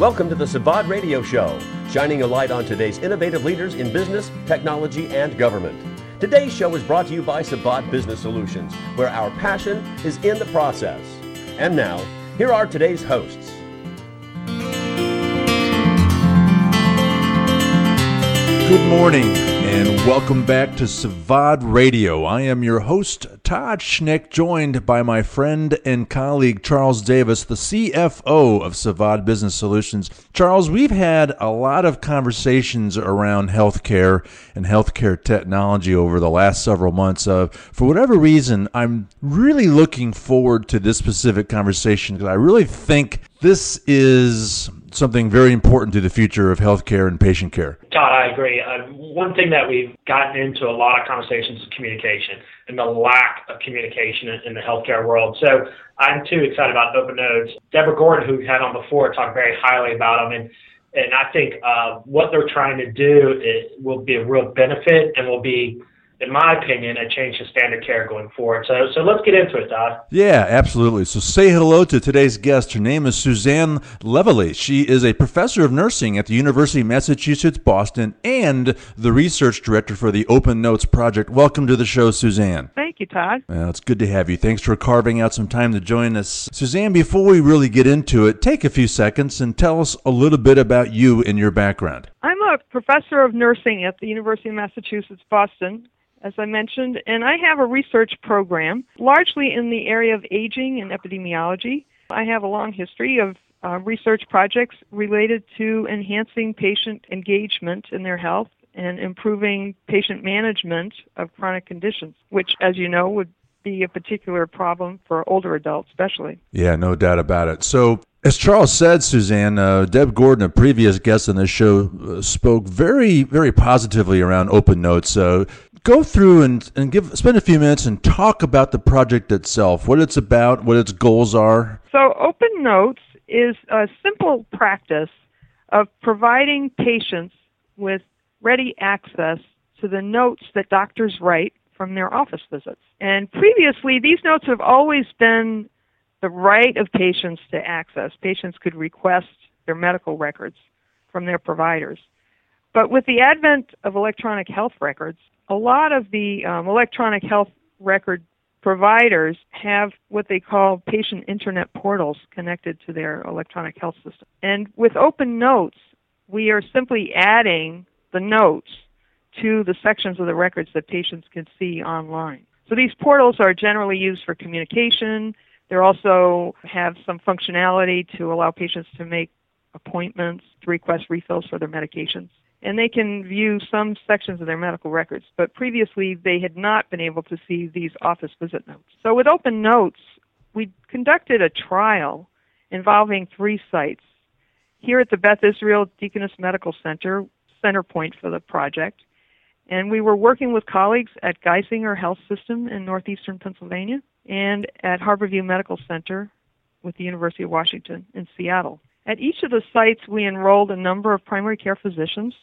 Welcome to the Sivad Radio Show, shining a light on today's innovative leaders in business, technology, and government. Today's show is brought to you by Sivad Business Solutions, where our passion is in the process. And now, here are today's hosts. Good morning and welcome back to Sivad Radio. I am your host, Todd Schnick, joined by my friend and colleague Charles Davis, the CFO of Sivad Business Solutions. Charles, we've had a lot of conversations around healthcare and healthcare technology over the last several months. Uh, for whatever reason, I'm really looking forward to this specific conversation because I really think this is something very important to the future of healthcare and patient care. Todd, I agree. Uh, one thing that we've gotten into a lot of conversations is communication and the lack of communication in, the healthcare world. So I'm too excited about Open Notes. Deborah Gordon, who we had on before, talked very highly about them, and and I think uh, what they're trying to do will be a real benefit and will be in my opinion, a change to standard care going forward. So, so let's get into it, Todd. Yeah, absolutely. So say hello to today's guest. Her name is Suzanne Leveille. She is a professor of nursing at the University of Massachusetts Boston and the research director for the Open Notes Project. Welcome to the show, Suzanne. Thank you, Todd. Well, it's good to have you. Thanks for carving out some time to join us. Suzanne, before we really get into it, take a few seconds and tell us a little bit about you and your background. I'm a professor of nursing at the University of Massachusetts Boston as I mentioned, and I have a research program largely in the area of aging and epidemiology. I have a long history of uh, research projects related to enhancing patient engagement in their health and improving patient management of chronic conditions, which, as you know, would be a particular problem for older adults, especially. Yeah, no doubt about it. So, as Charles said, Suzanne, uh, Deb Gordon, a previous guest on this show, uh, spoke very, very positively around open notes. Uh, go through and, and give spend a few minutes and talk about the project itself, what it's about, what its goals are. So, Open Notes is a simple practice of providing patients with ready access to the notes that doctors write from their office visits. And previously, these notes have always been the right of patients to access. Patients could request their medical records from their providers. But with the advent of electronic health records, a lot of the um, electronic health record providers have what they call patient internet portals connected to their electronic health system. And with Open Notes, we are simply adding the notes to the sections of the records that patients can see online. So these portals are generally used for communication. They also have some functionality to allow patients to make appointments, to request refills for their medications and they can view some sections of their medical records, but previously they had not been able to see these office visit notes. So with Open Notes, we conducted a trial involving three sites. Here at the Beth Israel Deaconess Medical Center, center point for the project, and we were working with colleagues at Geisinger Health System in northeastern Pennsylvania and at Harborview Medical Center with the University of Washington in Seattle. At each of the sites, we enrolled a number of primary care physicians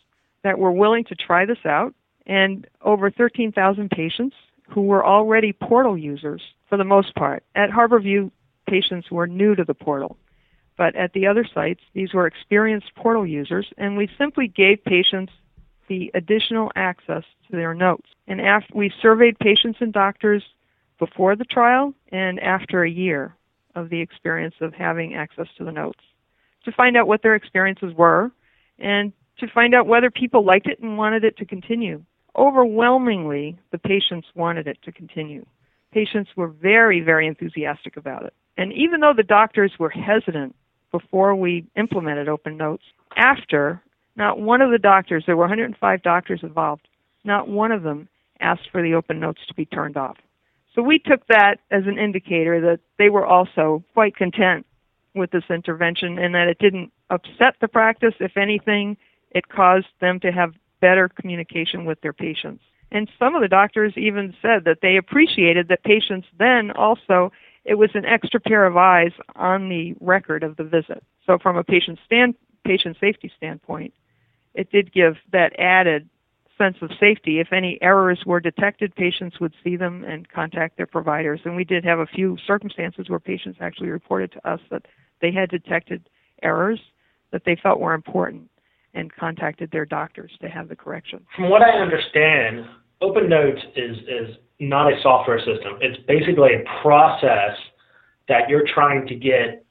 that were willing to try this out, and over 13,000 patients who were already portal users for the most part. At Harborview, patients were new to the portal. But at the other sites, these were experienced portal users, and we simply gave patients the additional access to their notes. And after we surveyed patients and doctors before the trial and after a year of the experience of having access to the notes to find out what their experiences were and to find out whether people liked it and wanted it to continue. Overwhelmingly, the patients wanted it to continue. Patients were very, very enthusiastic about it. And even though the doctors were hesitant before we implemented Open Notes, after, not one of the doctors, there were 105 doctors involved, not one of them asked for the Open Notes to be turned off. So we took that as an indicator that they were also quite content with this intervention and that it didn't upset the practice. If anything, it caused them to have better communication with their patients. And some of the doctors even said that they appreciated that patients then also, it was an extra pair of eyes on the record of the visit. So from a patient stand, patient safety standpoint, it did give that added sense of safety. If any errors were detected, patients would see them and contact their providers. And we did have a few circumstances where patients actually reported to us that they had detected errors that they felt were important and contacted their doctors to have the correction. From what I understand, Open Notes is, is not a software system. It's basically a process that you're trying to get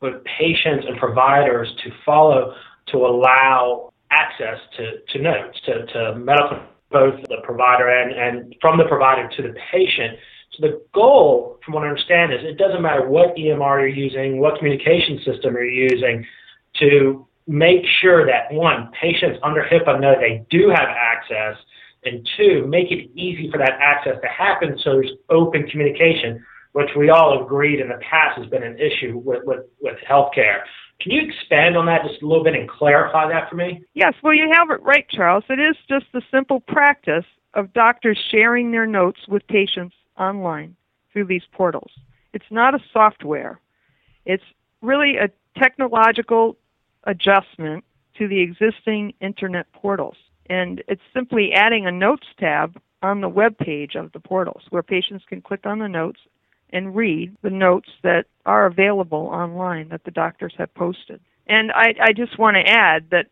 with patients and providers to follow to allow access to, to notes, to, to medical, both the provider and, and from the provider to the patient. So the goal, from what I understand, is it doesn't matter what EMR you're using, what communication system you're using, to make sure that one, patients under HIPAA know they do have access, and two, make it easy for that access to happen so there's open communication, which we all agreed in the past has been an issue with, with, with healthcare. Can you expand on that just a little bit and clarify that for me? Yes, well, you have it right, Charles. It is just the simple practice of doctors sharing their notes with patients online through these portals. It's not a software, it's really a technological adjustment to the existing internet portals. And it's simply adding a notes tab on the web page of the portals where patients can click on the notes and read the notes that are available online that the doctors have posted. And I, I just want to add that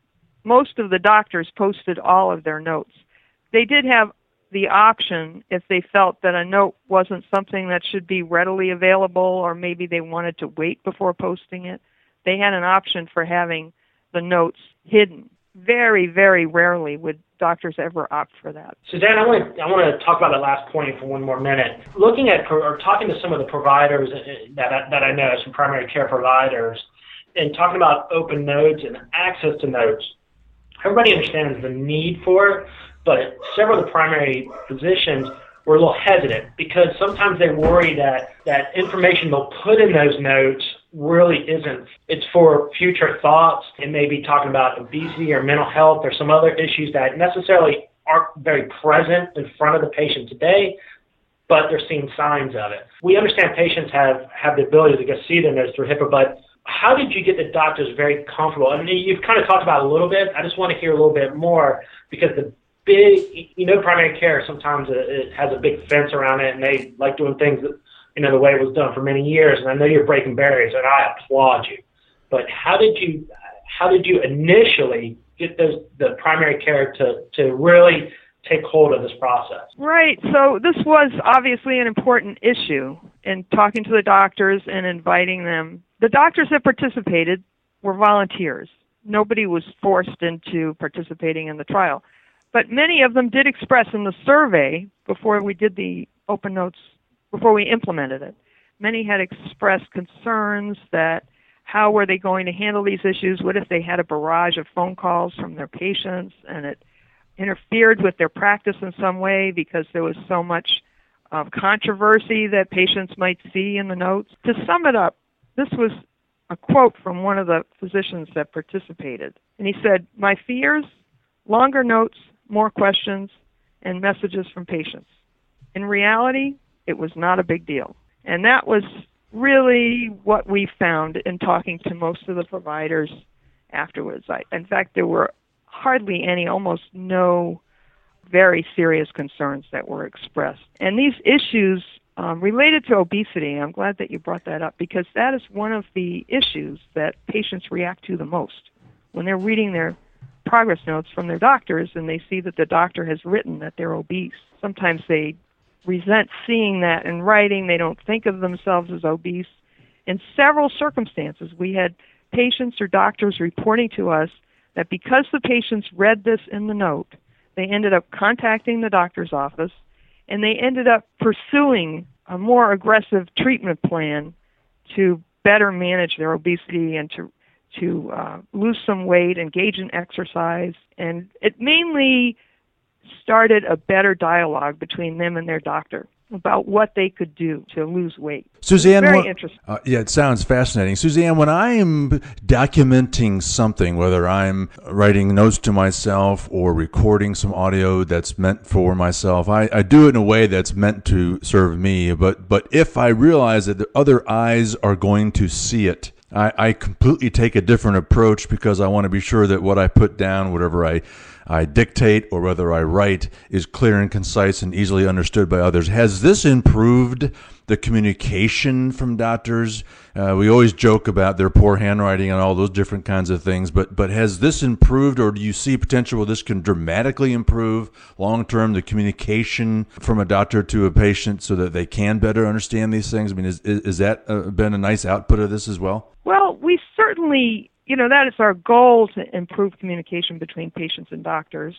most of the doctors posted all of their notes. They did have the option if they felt that a note wasn't something that should be readily available or maybe they wanted to wait before posting it. They had an option for having the notes hidden. Very, very rarely would doctors ever opt for that. Suzanne, I want to, I want to talk about that last point for one more minute. Looking at or talking to some of the providers uh, uh, that I, that I know, some primary care providers, and talking about open notes and access to notes, everybody understands the need for it, but several of the primary physicians were a little hesitant because sometimes they worry that that information they'll put in those notes really isn't. It's for future thoughts and maybe talking about obesity or mental health or some other issues that necessarily aren't very present in front of the patient today, but they're seeing signs of it. We understand patients have, have the ability to get see their notes through HIPAA, but how did you get the doctors very comfortable? I mean, you've kind of talked about a little bit. I just want to hear a little bit more because the big, you know, primary care sometimes uh, it has a big fence around it and they like doing things that you know, the way it was done for many years. And I know you're breaking barriers, and I applaud you. But how did you how did you initially get those the primary care to to really take hold of this process? Right. So this was obviously an important issue in talking to the doctors and inviting them. The doctors that participated were volunteers. Nobody was forced into participating in the trial. But many of them did express in the survey before we did the open notes before we implemented it. Many had expressed concerns that how were they going to handle these issues? What if they had a barrage of phone calls from their patients and it interfered with their practice in some way because there was so much um, controversy that patients might see in the notes? To sum it up, this was a quote from one of the physicians that participated. And he said, My fears, longer notes, more questions, and messages from patients. In reality, it was not a big deal. And that was really what we found in talking to most of the providers afterwards. I, in fact, there were hardly any, almost no very serious concerns that were expressed. And these issues um, related to obesity, I'm glad that you brought that up because that is one of the issues that patients react to the most when they're reading their progress notes from their doctors and they see that the doctor has written that they're obese. Sometimes they resent seeing that in writing. They don't think of themselves as obese. In several circumstances, we had patients or doctors reporting to us that because the patients read this in the note, they ended up contacting the doctor's office and they ended up pursuing a more aggressive treatment plan to better manage their obesity and to to uh, lose some weight, engage in exercise, and it mainly started a better dialogue between them and their doctor about what they could do to lose weight. Suzanne, very when, interesting. Uh, yeah, it sounds fascinating. Suzanne, when I am documenting something, whether I'm writing notes to myself or recording some audio that's meant for myself, I, I do it in a way that's meant to serve me. But but if I realize that the other eyes are going to see it, I, I completely take a different approach because I want to be sure that what I put down, whatever I I dictate or whether I write is clear and concise and easily understood by others. Has this improved the communication from doctors? Uh, we always joke about their poor handwriting and all those different kinds of things, but but has this improved, or do you see potential where this can dramatically improve long term the communication from a doctor to a patient so that they can better understand these things? I mean, is is, is that uh, been a nice output of this as well? Well, we certainly you know, that is our goal to improve communication between patients and doctors.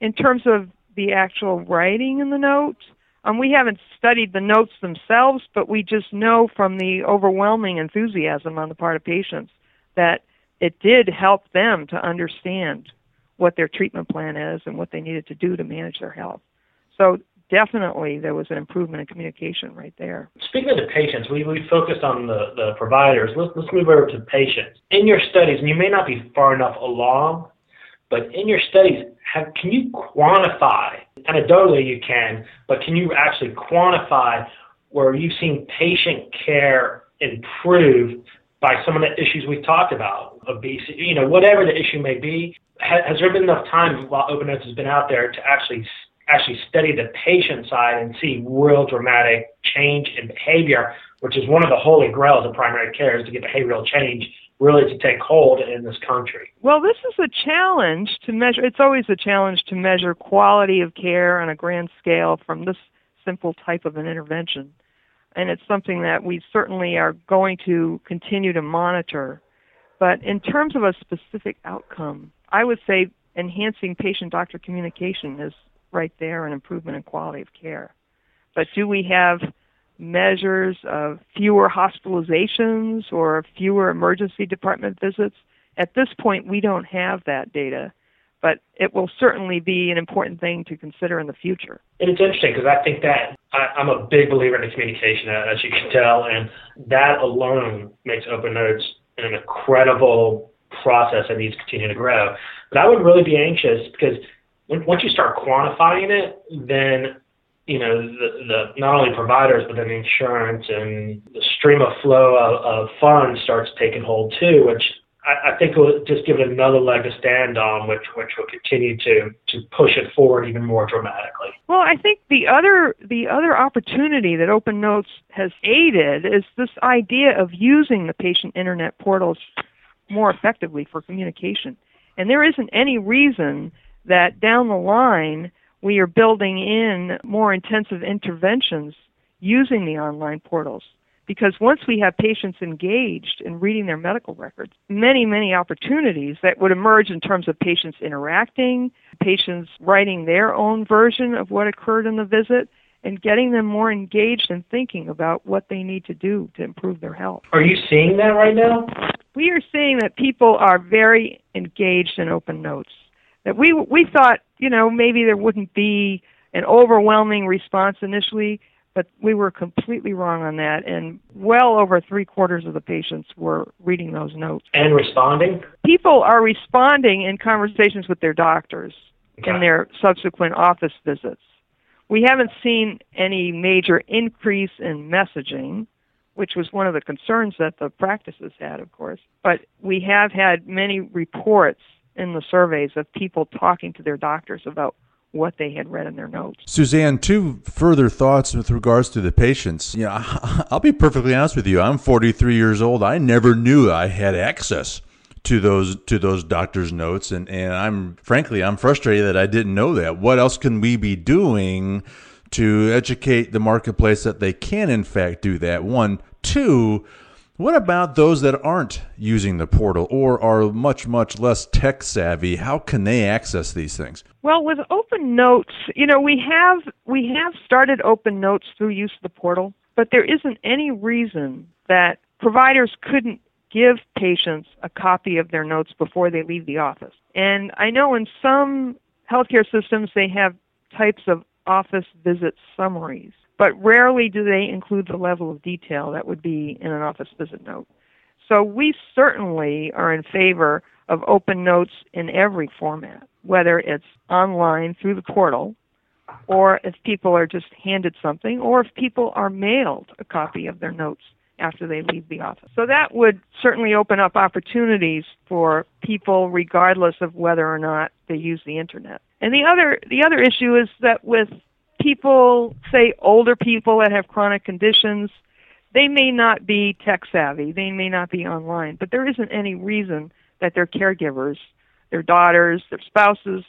In terms of the actual writing in the note, um, we haven't studied the notes themselves, but we just know from the overwhelming enthusiasm on the part of patients that it did help them to understand what their treatment plan is and what they needed to do to manage their health. So definitely there was an improvement in communication right there. Speaking of the patients, we, we focused on the, the providers. Let's, let's move over to patients. In your studies, and you may not be far enough along, but in your studies, have, can you quantify, anecdotally you can, but can you actually quantify where you've seen patient care improve by some of the issues we've talked about, obesity, you know, whatever the issue may be? Has, has there been enough time while Open has been out there to actually actually study the patient side and see real dramatic change in behavior, which is one of the holy grails of primary care is to get behavioral change really to take hold in this country. Well, this is a challenge to measure. It's always a challenge to measure quality of care on a grand scale from this simple type of an intervention. And it's something that we certainly are going to continue to monitor. But in terms of a specific outcome, I would say enhancing patient doctor communication is right there an improvement in quality of care. But do we have measures of fewer hospitalizations or fewer emergency department visits? At this point, we don't have that data, but it will certainly be an important thing to consider in the future. And it's interesting because I think that I, I'm a big believer in communication, uh, as you can tell, and that alone makes Open Notes an incredible process that needs to continue to grow. But I would really be anxious because once you start quantifying it, then you know the, the not only providers but then the insurance and the stream of flow of, of funds starts taking hold too, which I, I think will just give it another leg to stand on, which which will continue to to push it forward even more dramatically. Well, I think the other the other opportunity that Open Notes has aided is this idea of using the patient internet portals more effectively for communication. And there isn't any reason that down the line we are building in more intensive interventions using the online portals. Because once we have patients engaged in reading their medical records, many, many opportunities that would emerge in terms of patients interacting, patients writing their own version of what occurred in the visit, and getting them more engaged in thinking about what they need to do to improve their health. Are you seeing that right now? We are seeing that people are very engaged in open notes that we we thought you know maybe there wouldn't be an overwhelming response initially, but we were completely wrong on that, and well over three quarters of the patients were reading those notes and responding. People are responding in conversations with their doctors okay. in their subsequent office visits. We haven't seen any major increase in messaging, which was one of the concerns that the practices had, of course. But we have had many reports in the surveys of people talking to their doctors about what they had read in their notes. Suzanne, two further thoughts with regards to the patients. You know, I'll be perfectly honest with you. I'm 43 years old. I never knew I had access to those to those doctors' notes, and and I'm frankly I'm frustrated that I didn't know that. What else can we be doing to educate the marketplace that they can in fact do that? One, two what about those that aren't using the portal or are much, much less tech savvy? How can they access these things? Well, with Open Notes, you know, we have we have started Open Notes through use of the portal, but there isn't any reason that providers couldn't give patients a copy of their notes before they leave the office. And I know in some healthcare systems they have types of office visit summaries but rarely do they include the level of detail that would be in an office visit note. So we certainly are in favor of open notes in every format, whether it's online through the portal, or if people are just handed something, or if people are mailed a copy of their notes after they leave the office. So that would certainly open up opportunities for people regardless of whether or not they use the internet. And the other the other issue is that with people, say older people that have chronic conditions, they may not be tech savvy, they may not be online, but there isn't any reason that their caregivers, their daughters, their spouses,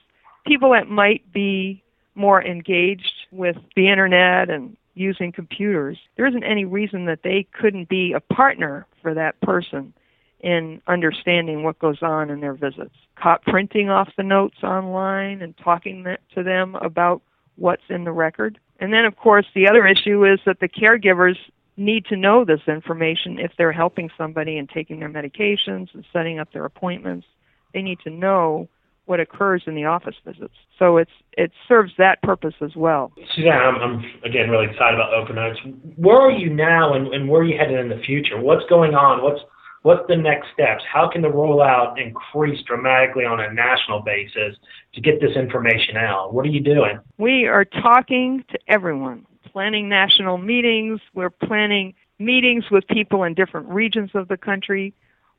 people that might be more engaged with the internet and using computers, there isn't any reason that they couldn't be a partner for that person in understanding what goes on in their visits. Caught printing off the notes online and talking to them about what's in the record. And then, of course, the other issue is that the caregivers need to know this information if they're helping somebody and taking their medications and setting up their appointments. They need to know what occurs in the office visits. So it's it serves that purpose as well. Suzanne, I'm, I'm again really excited about Open Notes. Where are you now, and, and where are you headed in the future? What's going on? What's what's the next steps? How can the rollout increase dramatically on a national basis to get this information out? What are you doing? We are talking to everyone, planning national meetings. We're planning meetings with people in different regions of the country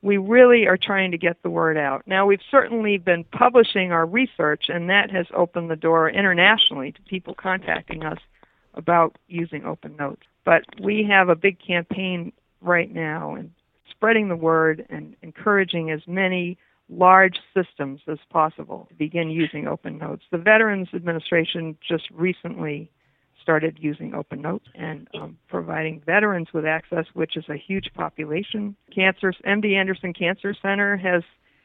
we really are trying to get the word out. Now, we've certainly been publishing our research, and that has opened the door internationally to people contacting us about using Open Notes. But we have a big campaign right now and spreading the word and encouraging as many large systems as possible to begin using Open Notes. The Veterans Administration just recently started using Open Notes and um, providing veterans with access, which is a huge population. Cancer, MD Anderson Cancer Center has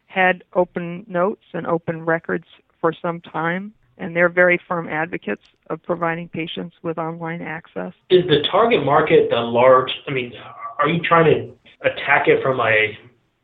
had Open Notes and Open Records for some time, and they're very firm advocates of providing patients with online access. Is the target market the large? I mean, are you trying to attack it from a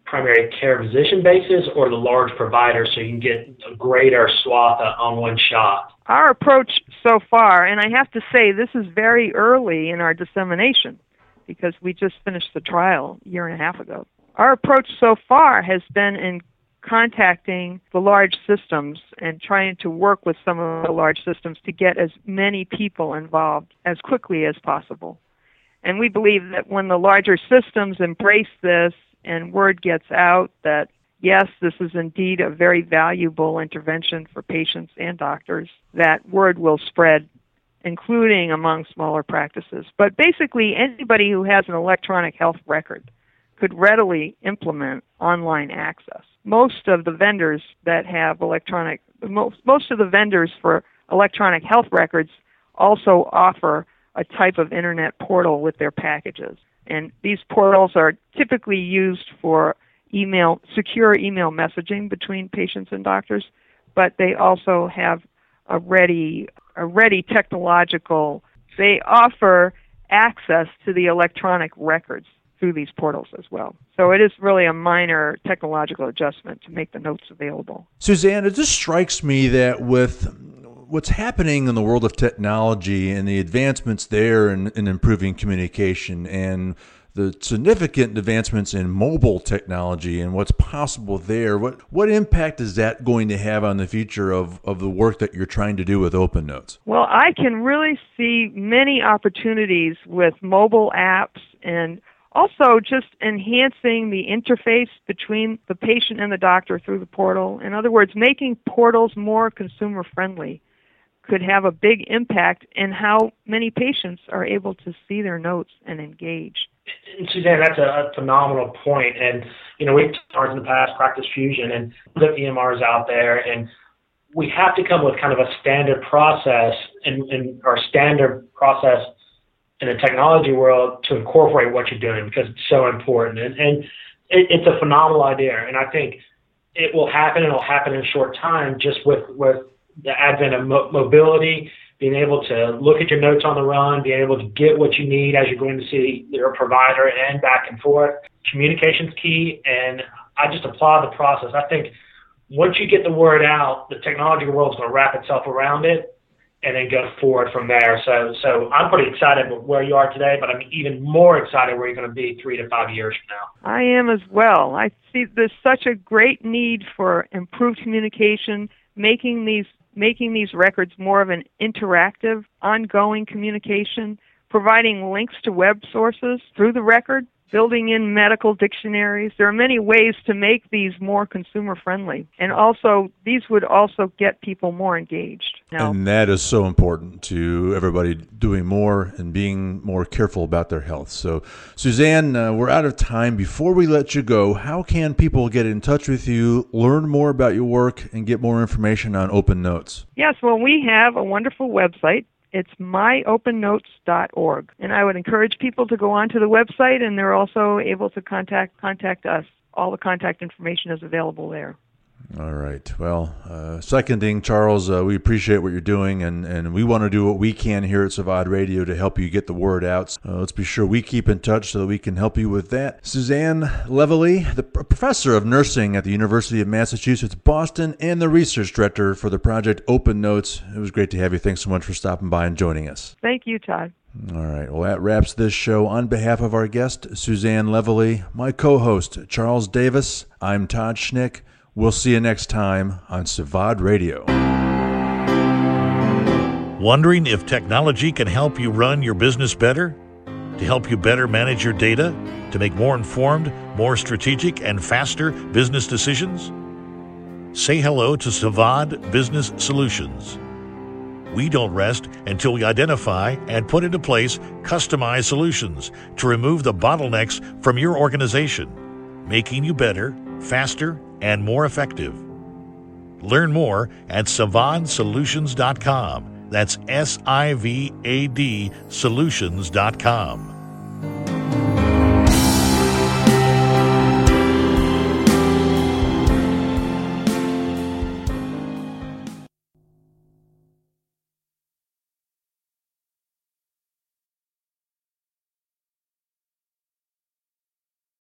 primary care physician basis or the large providers so you can get a greater swath on one shot? Our approach so far, and I have to say this is very early in our dissemination because we just finished the trial a year and a half ago. Our approach so far has been in contacting the large systems and trying to work with some of the large systems to get as many people involved as quickly as possible. And we believe that when the larger systems embrace this and word gets out that yes, this is indeed a very valuable intervention for patients and doctors, that word will spread, including among smaller practices. But basically, anybody who has an electronic health record could readily implement online access. Most of the vendors that have electronic, most, most of the vendors for electronic health records also offer a type of internet portal with their packages. And these portals are typically used for email, secure email messaging between patients and doctors, but they also have a ready, a ready technological, they offer access to the electronic records through these portals as well. So it is really a minor technological adjustment to make the notes available. Suzanne, it just strikes me that with what's happening in the world of technology and the advancements there in, in improving communication and the significant advancements in mobile technology and what's possible there. What what impact is that going to have on the future of, of the work that you're trying to do with Open Notes? Well, I can really see many opportunities with mobile apps and also just enhancing the interface between the patient and the doctor through the portal. In other words, making portals more consumer friendly could have a big impact in how many patients are able to see their notes and engage. And Suzanne, that's a, phenomenal point. And, you know, we've talked in the past, Practice Fusion, and the EMRs out there, and we have to come with kind of a standard process and, and our standard process in the technology world to incorporate what you're doing because it's so important. And, and it, it's a phenomenal idea. And I think it will happen and it'll happen in a short time just with, with the advent of mo- mobility, being able to look at your notes on the run, being able to get what you need as you're going to see your provider and back and forth. Communication's key, and I just applaud the process. I think once you get the word out, the technology world's going to wrap itself around it and then go forward from there. So, so I'm pretty excited where you are today, but I'm even more excited where you're going to be three to five years from now. I am as well. I see there's such a great need for improved communication, making these making these records more of an interactive, ongoing communication, providing links to web sources through the record building in medical dictionaries. There are many ways to make these more consumer friendly. And also, these would also get people more engaged. Now, and that is so important to everybody doing more and being more careful about their health. So, Suzanne, uh, we're out of time. Before we let you go, how can people get in touch with you, learn more about your work, and get more information on Open Notes? Yes, well, we have a wonderful website, it's myopennotes.org. And I would encourage people to go onto the website and they're also able to contact contact us. All the contact information is available there. All right. Well, uh, seconding Charles, uh, we appreciate what you're doing, and, and we want to do what we can here at Sivad Radio to help you get the word out. Uh, let's be sure we keep in touch so that we can help you with that. Suzanne Leveille, the professor of nursing at the University of Massachusetts Boston and the research director for the project Open Notes. It was great to have you. Thanks so much for stopping by and joining us. Thank you, Todd. All right. Well, that wraps this show. On behalf of our guest, Suzanne Leveille, my co host, Charles Davis, I'm Todd Schnick. We'll see you next time on Sivad Radio. Wondering if technology can help you run your business better? To help you better manage your data? To make more informed, more strategic, and faster business decisions? Say hello to Sivad Business Solutions. We don't rest until we identify and put into place customized solutions to remove the bottlenecks from your organization, making you better, faster, and more effective. Learn more at sivadsolutions.com. That's S I V A D solutions.com.